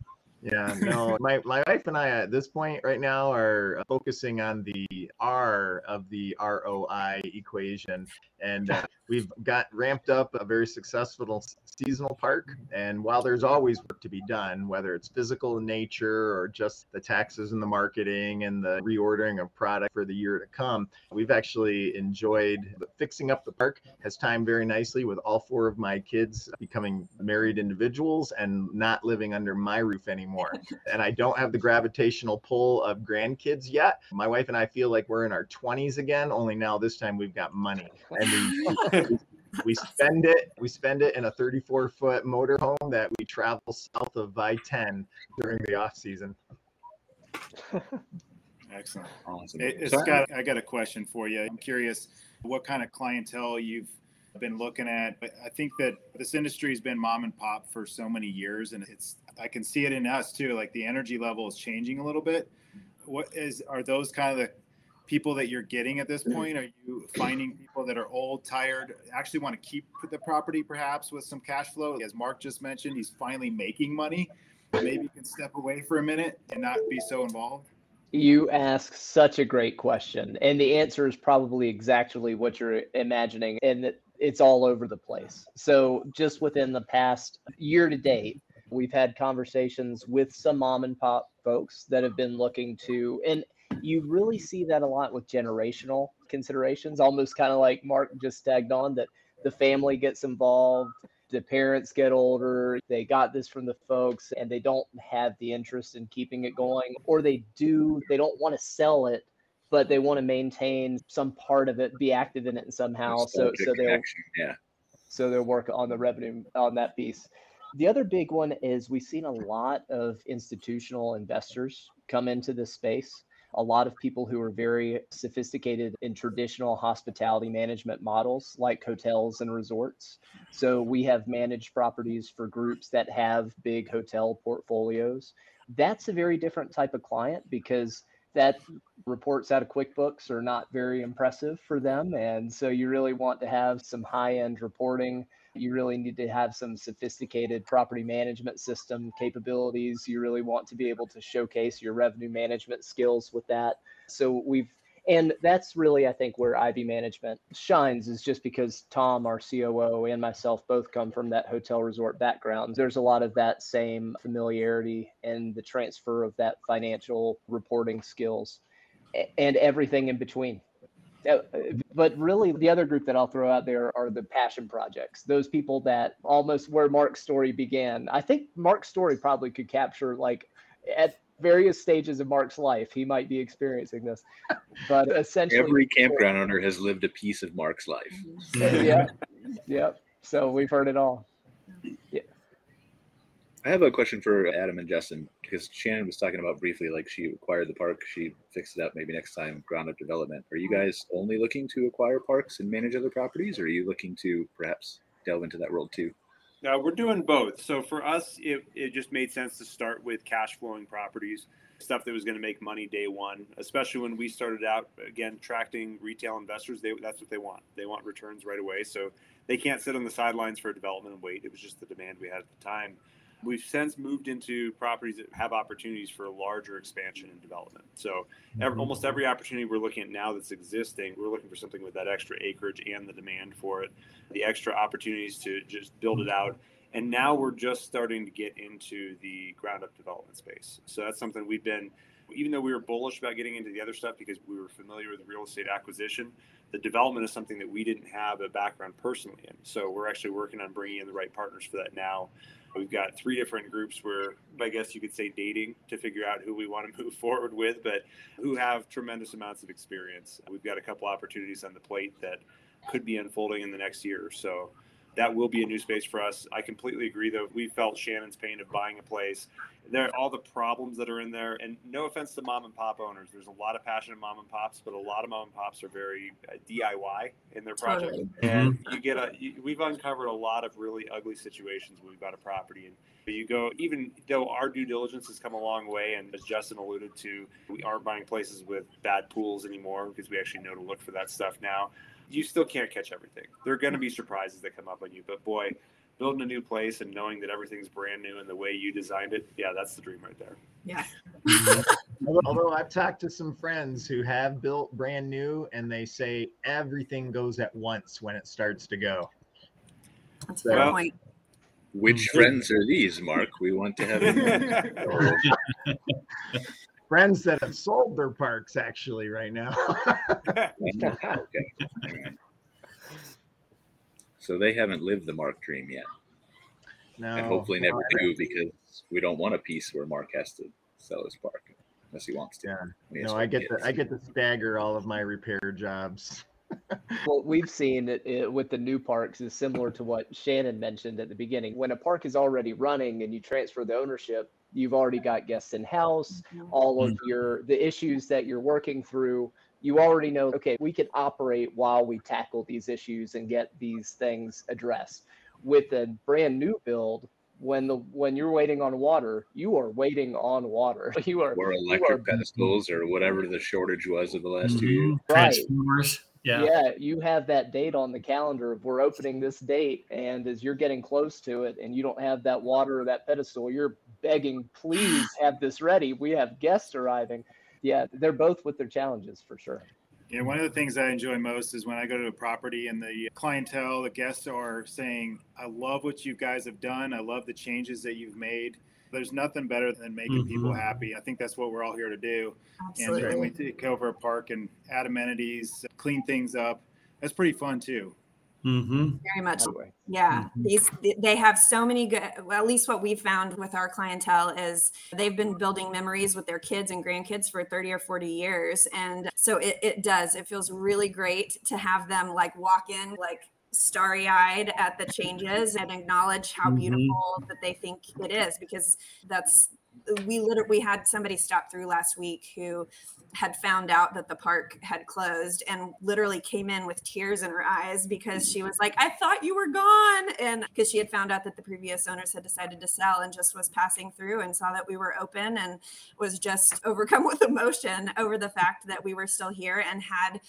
Yeah, no, my, my wife and I at this point right now are focusing on the R of the ROI equation. And uh, we've got ramped up a very successful seasonal park. And while there's always work to be done, whether it's physical in nature or just the taxes and the marketing and the reordering of product for the year to come, we've actually enjoyed fixing up the park has timed very nicely with all four of my kids becoming married individuals and not living under my roof anymore. And I don't have the gravitational pull of grandkids yet. My wife and I feel like we're in our 20s again, only now this time we've got money. And we we spend it we spend it in a 34 foot motorhome that we travel south of I-10 during the off season. Excellent. Awesome. Hey, hey, So- Scott, I got a question for you. I'm curious what kind of clientele you've been looking at. But I think that this industry has been mom and pop for so many years, and it's I can see it in us too. Like the energy level is changing a little bit. What is are those kind of the people that you're getting at this point? Are you finding people that are old, tired, actually want to keep the property perhaps with some cash flow? As Mark just mentioned, he's finally making money. Maybe you can step away for a minute and not be so involved. You ask such a great question. And the answer is probably exactly what you're imagining. And it- it's all over the place. So, just within the past year to date, we've had conversations with some mom and pop folks that have been looking to, and you really see that a lot with generational considerations, almost kind of like Mark just tagged on that the family gets involved the parents get older, they got this from the folks and they don't have the interest in keeping it going, or they do, they don't want to sell it, but they want to maintain some part of it, be active in it somehow. So, so they'll yeah. so they'll work on the revenue on that piece. The other big one is we've seen a lot of institutional investors come into this space. a lot of people who are very sophisticated in traditional hospitality management models like hotels and resorts. So we have managed properties for groups that have big hotel portfolios. That's a very different type of client because that reports out of QuickBooks are not very impressive for them. And so you really want to have some high end reporting. You really need to have some sophisticated property management system capabilities. You really want to be able to showcase your revenue management skills with that. So we've and that's really i think where IVEE management shines is just because tom our coo and myself both come from that hotel resort background. There's a lot of that same familiarity and the transfer of that financial reporting skills and everything in between. Uh, but really the other group that i'll throw out there are the passion projects those people that almost where mark's story began. I think mark's story probably could capture like at various stages of Mark's life, he might be experiencing this. But essentially, every campground owner has lived a piece of Mark's life. Mm-hmm. yeah, yeah. So we've heard it all. Yeah. I have a question for Adam and Justin because Shannon was talking about briefly, like she acquired the park, she fixed it up. Maybe next time, ground up development. Are you guys only looking to acquire parks and manage other properties, or are you looking to perhaps delve into that world too? Uh, we're doing both. So for us, it, it just made sense to start with cash flowing properties, stuff that was going to make money day one, especially when we started out, again, attracting retail investors. They, that's what they want. They want returns right away. So they can't sit on the sidelines for development and wait. It was just the demand we had at the time. We've since moved into properties that have opportunities for larger expansion and development. So every, mm-hmm. almost every opportunity we're looking at now that's existing, we're looking for something with that extra acreage and the demand for it, the extra opportunities to just build it out. And now we're just starting to get into the ground up development space. So that's something we've been, even though we were bullish about getting into the other stuff because we were familiar with real estate acquisition, the development is something that we didn't have a background personally in. So we're actually working on bringing in the right partners for that now. We've got three different groups where I guess you could say dating to figure out who we want to move forward with, but who have tremendous amounts of experience. We've got a couple opportunities on the plate that could be unfolding in the next year. So that will be a new space for us. I completely agree, though. We felt Shannon's pain of buying a place. There are all the problems that are in there, and no offense to mom and pop owners. There's a lot of passionate mom and pops, but a lot of mom and pops are very uh, DIY in their project, totally. and mm-hmm. you get a. You, we've uncovered a lot of really ugly situations when we bought a property, and you go even though our due diligence has come a long way, and as Justin alluded to, we aren't buying places with bad pools anymore because we actually know to look for that stuff now you still can't catch everything. There are going to be surprises that come up on you, but boy, building a new place and knowing that everything's brand new and the way you designed it, yeah, that's the dream right there. Yeah. Although I've talked to some friends who have built brand new and they say everything goes at once when it starts to go. That's a fair well, point. Which hmm. friends are these, Mark? We want to have. friends that have sold their parks actually right now. okay. So they haven't lived the Mark dream yet. No. And hopefully never do because we don't want a piece where Mark has to sell his park unless he wants to. Yeah. No, I get to I get to stagger all of my repair jobs. what we've seen it, it, with the new parks is similar to what Shannon mentioned at the beginning. When a park is already running and you transfer the ownership, you've already got guests in house mm-hmm. all of mm-hmm. your the issues that you're working through you already know okay we can operate while we tackle these issues and get these things addressed with a brand new build when the when you're waiting on water you are waiting on water you are or electric are, pedestals or whatever the shortage was of the last mm-hmm. two years right yeah. yeah, you have that date on the calendar of we're opening this date, and as you're getting close to it, and you don't have that water or that pedestal, you're begging, please have this ready. We have guests arriving. Yeah, they're both with their challenges for sure. Yeah, one of the things I enjoy most is when I go to a property and the clientele, the guests are saying, "I love what you guys have done. I love the changes that you've made." there's nothing better than making mm-hmm. people happy. I think that's what we're all here to do. Absolutely. And when we take over a park and add amenities, clean things up, that's pretty fun too. Mm-hmm. Very much. Yeah. Mm-hmm. These they have so many good well, at least what we've found with our clientele is they've been building memories with their kids and grandkids for 30 or 40 years. And so it, it does. It feels really great to have them like walk in like starry eyed at the changes and acknowledge how mm-hmm. beautiful that they think it is because that's we literally we had somebody stop through last week who had found out that the park had closed and literally came in with tears in her eyes because she was like, I thought you were gone. And because she had found out that the previous owners had decided to sell and just was passing through and saw that we were open and was just overcome with emotion over the fact that we were still here and had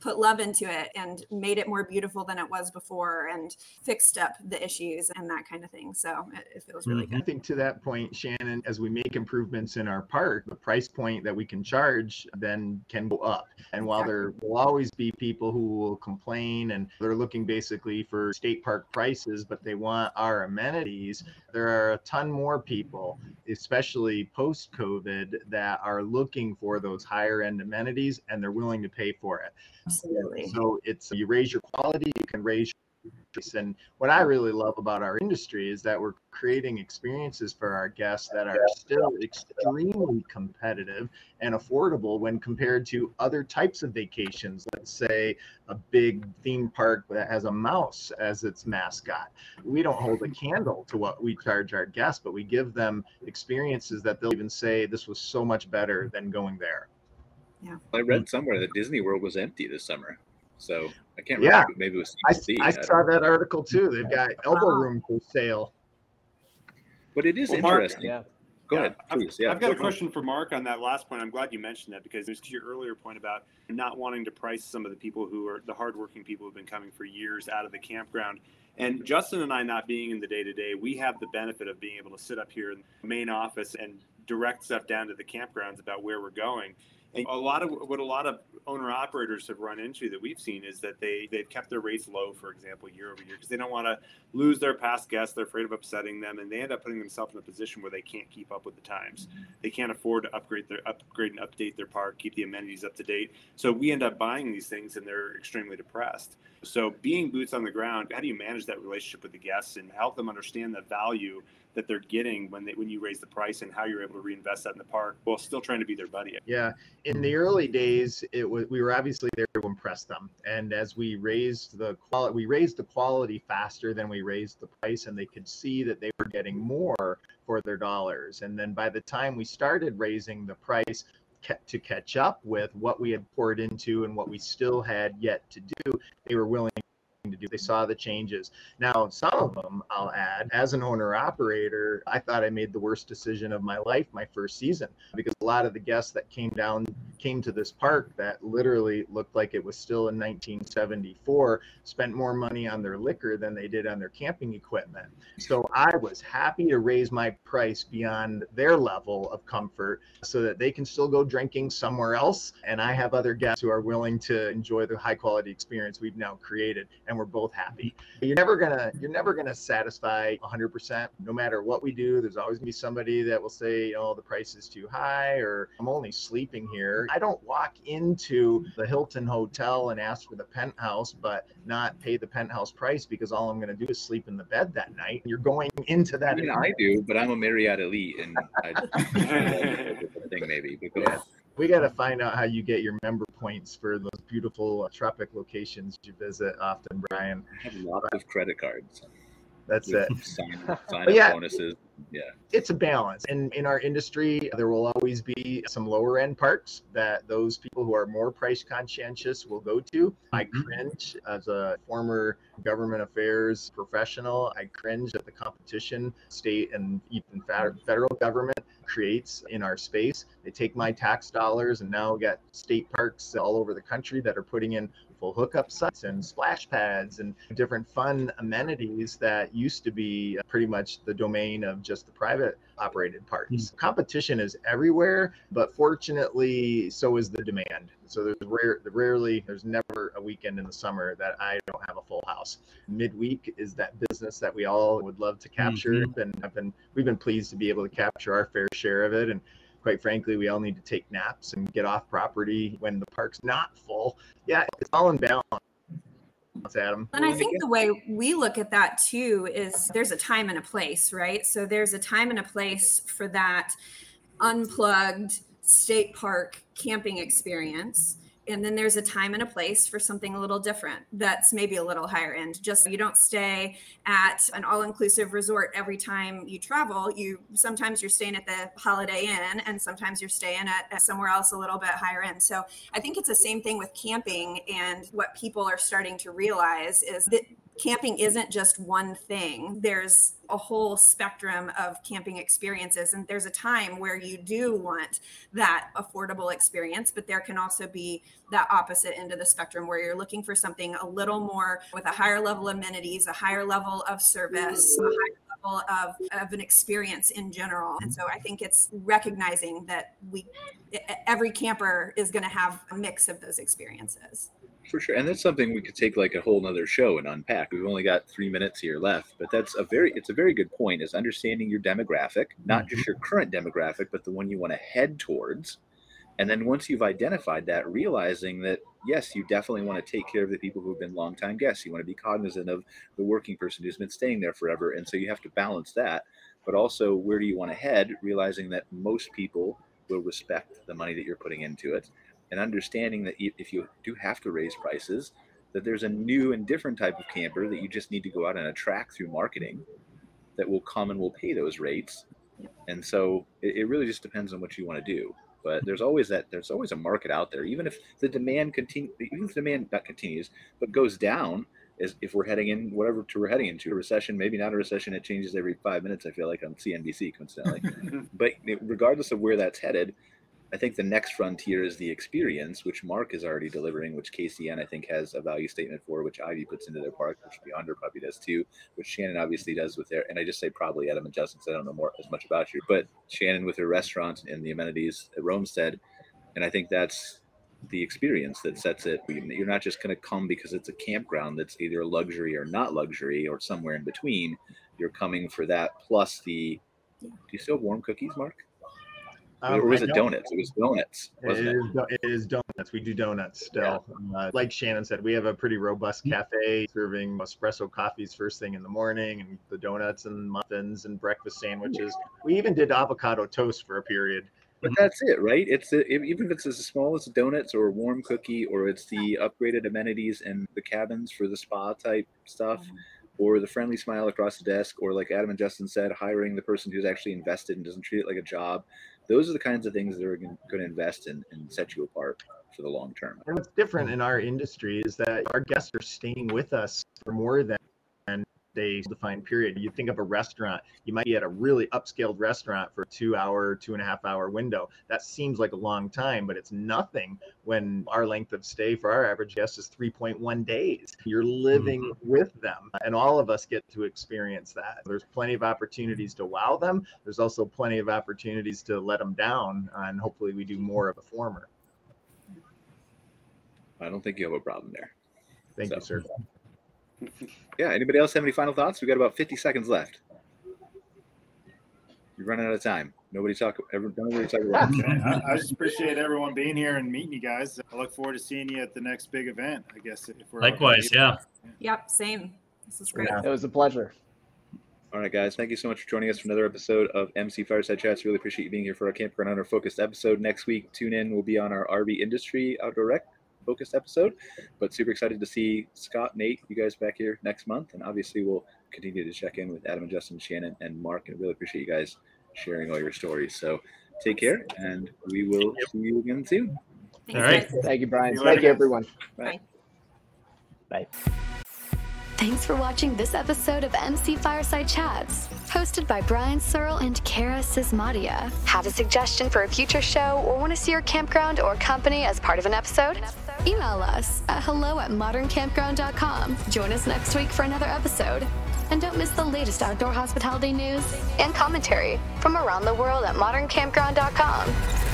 put love into it and made it more beautiful than it was before and fixed up the issues and that kind of thing. So it, it feels really mm-hmm. I good. think to that point, Shannon, as we make improvements in our park, the price point that we can charge then can go up. And while there will always be people who will complain and they're looking basically for state park prices, but they want our amenities, there are a ton more people, especially post COVID, that are looking for those higher end amenities and they're willing to pay for it. Absolutely. So it's you raise your quality, you can raise and what I really love about our industry is that we're creating experiences for our guests that are still extremely competitive and affordable when compared to other types of vacations. Let's say a big theme park that has a mouse as its mascot. We don't hold a candle to what we charge our guests, but we give them experiences that they'll even say this was so much better than going there. I read hmm. somewhere that Disney World was empty this summer. So I can't Yeah. remember. Maybe it was I, CBC. I don't saw know. that article too. They've got ah. elbow Wow. room for sale. But it is Well, Mark- interesting. Yeah. Go Yeah, ahead, I've- please. Yeah. I've got a question for Mark on that last point. I'm glad you mentioned that because it was to your earlier point about not wanting to price some of the people who are the hardworking people who've been coming for years out of the campground. And Justin and I not being in the day to day, we have the benefit of being able to sit up here in the main office and direct stuff down to the campgrounds about where we're going. And a lot of what a lot of owner operators have run into that we've seen is that they they've kept their rates low, for example, year over year, because they don't want to lose their past guests. They're afraid of upsetting them, and they end up putting themselves in a position where they can't keep up with the times. They can't afford to upgrade their upgrade and update their park, keep the amenities up to date. So we end up buying these things, and they're extremely depressed. So being boots on the ground, how do you manage that relationship with the guests and help them understand the value that they're getting when they when you raise the price and how you're able to reinvest that in the park while still trying to be their buddy? Yeah, in the early days, it was we were obviously there to impress them, and as we raised the quality, we raised the quality faster than we raised the price, and they could see that they were getting more for their dollars. And then by the time we started raising the price to catch up with what we had poured into and what we still had yet to do, they were willing to do. They saw the changes. Now, some of them, I'll add, as an owner operator, I thought I made the worst decision of my life my first season because a lot of the guests that came down came to this park that literally looked like it was still in 1974 spent more money on their liquor than they did on their camping equipment. So I was happy to raise my price beyond their level of comfort so that they can still go drinking somewhere else and I have other guests who are willing to enjoy the high quality experience we've now created and we're both happy. Mm-hmm. You're never going to you're never going to satisfy 100% no matter what we do. There's always going to be somebody that will say, "Oh, the price is too high," or "I'm only sleeping here." I don't walk into the Hilton hotel and ask for the penthouse, but not pay the penthouse price because all I'm going to do is sleep in the bed that night. You're going into I that. mean, I do, but I'm a Marriott elite, and I, thing maybe. because. go ahead. We got to find out how you get your member points for those beautiful uh, tropic locations you visit often, Brian. I have lots of credit cards. That's it. Sign, sign yeah. bonuses. Yeah. it's a balance. And in our industry, there will always be some lower end parks that those people who are more price conscientious will go to. I Mhm. cringe as a former government affairs professional. I cringe at the competition state and even federal government creates in our space. They take my tax dollars and now we got state parks all over the country that are putting in full hookup sites and splash pads and different fun amenities that used to be pretty much the domain of just the private operated parks. Competition is everywhere, but fortunately, so is the demand. So there's rare, rarely, there's never a weekend in the summer that I don't have a full house. Midweek is that business that we all would love to capture, Mhm. and I've been we've been pleased to be able to capture our fair share of it. And quite frankly, we all need to take naps and get off property when the park's not full. Yeah, it's all in balance. Adam. And I think the way we look at that too is there's a time and a place, right? So there's a time and a place for that unplugged state park camping experience. And then there's a time and a place for something a little different that's maybe a little higher end. Just you don't stay at an all-inclusive resort every time you travel. You sometimes you're staying at the holiday inn and sometimes you're staying at, at somewhere else a little bit higher end. So i think it's the same thing with camping and what people are starting to realize is that camping isn't just one thing. There's a whole spectrum of camping experiences. And there's a time where you do want that affordable experience, but there can also be that opposite end of the spectrum where you're looking for something a little more with a higher level of amenities, a higher level of service, a mm-hmm. higher level of, of an experience in general. And so I think it's recognizing that we every camper is going to have a mix of those experiences for sure. And that's something we could take like a whole nother show and unpack. We've only got three minutes here left but that's a very it's a very good point is understanding your demographic not just mm-hmm. your current demographic but the one you want to head towards. And then once you've identified that realizing that yes you definitely want to take care of the people who have been longtime guests. You want to be cognizant of the working person who's been staying there forever and so you have to balance that. But also where do you want to head? Realizing that most people will respect the money that you're putting into it and understanding that if you do have to raise prices, that there's a new and different type of camper that you just need to go out and attract through marketing that will come and will pay those rates. And so it, it really just depends on what you want to do. But there's always that there's always a market out there. Even if the demand continue, even if the demand not continues, but goes down, is if we're heading in whatever to we're heading into a recession, maybe not a recession, it changes every five minutes. I feel like on CNBC constantly, but regardless of where that's headed, I think the next frontier is the experience, which Mark is already delivering, which KCN I think has a value statement for, which IVEE puts into their park, which Beyonder probably does too, which Shannon obviously does with their. And I just say probably Adam and Justin, because I don't know more as much about you, but Shannon with her restaurant and the amenities at Roamstead, and I think that's the experience that sets it. You're not just going to come because it's a campground that's either luxury or not luxury or somewhere in between. You're coming for that plus the. Do you still have warm cookies, Mark? Or was it donuts? It was donuts. It, it? Is, it is donuts. We do donuts still. Yeah. Uh, like Shannon said, we have a pretty robust mm-hmm. cafe serving espresso coffees first thing in the morning, and the donuts and muffins and breakfast sandwiches. We even did avocado toast for a period. But that's it, right? It's a, even if it's as small as donuts or a warm cookie, or it's the upgraded amenities and the cabins for the spa type stuff. Mm-hmm or the friendly smile across the desk, or like Adam and Justin said, hiring the person who's actually invested and doesn't treat it like a job those are the kinds of things that are going to invest in and set you apart for the long term. And what's different in our industry is that our guests are staying with us for more than day defined period. You think of a restaurant, you might be at a really upscaled restaurant for a two hour, two and a half hour window. That seems like a long time, but it's nothing when our length of stay for our average guest is 3.1 days. You're living mm-hmm. with them, and all of us get to experience that. There's plenty of opportunities to wow them. There's also plenty of opportunities to let them down, and hopefully we do more of the former. I don't think you have a problem there. Thank so. you, sir yeah. Anybody else have any final thoughts? We've got about 50 seconds left. You're running out of time. Nobody talk. Nobody talk about. I, I, just appreciate everyone being here and meeting you guys. I look forward to seeing you at the next big event. I guess if we're likewise, yeah. Yep, same. This is great. Yeah. It was a pleasure. All right, guys. Thank you so much for joining us for another episode of MC Fireside Chats. Really appreciate you being here for our Campground Owner focused episode. Next week, tune in. We'll be on our RV industry outdoor rec focused episode. But super excited to see Scott, Nate, you guys back here next month. And obviously, we'll continue to check in with Adam and Justin, Shannon, and Mark. And really appreciate you guys sharing all your stories. So take care, and we will see you again soon. Thanks, all right. Thank you, Brian. Thank you, everyone. Bye. Bye. Thanks for watching this episode of MC Fireside Chats, hosted by Brian Searl and Kara Sismadia. Have a suggestion for a future show or want to see your campground or company as part of an episode? Email us at hello at moderncampground.com. Join us next week for another episode. And don't miss the latest outdoor hospitality news and commentary from around the world at moderncampground.com.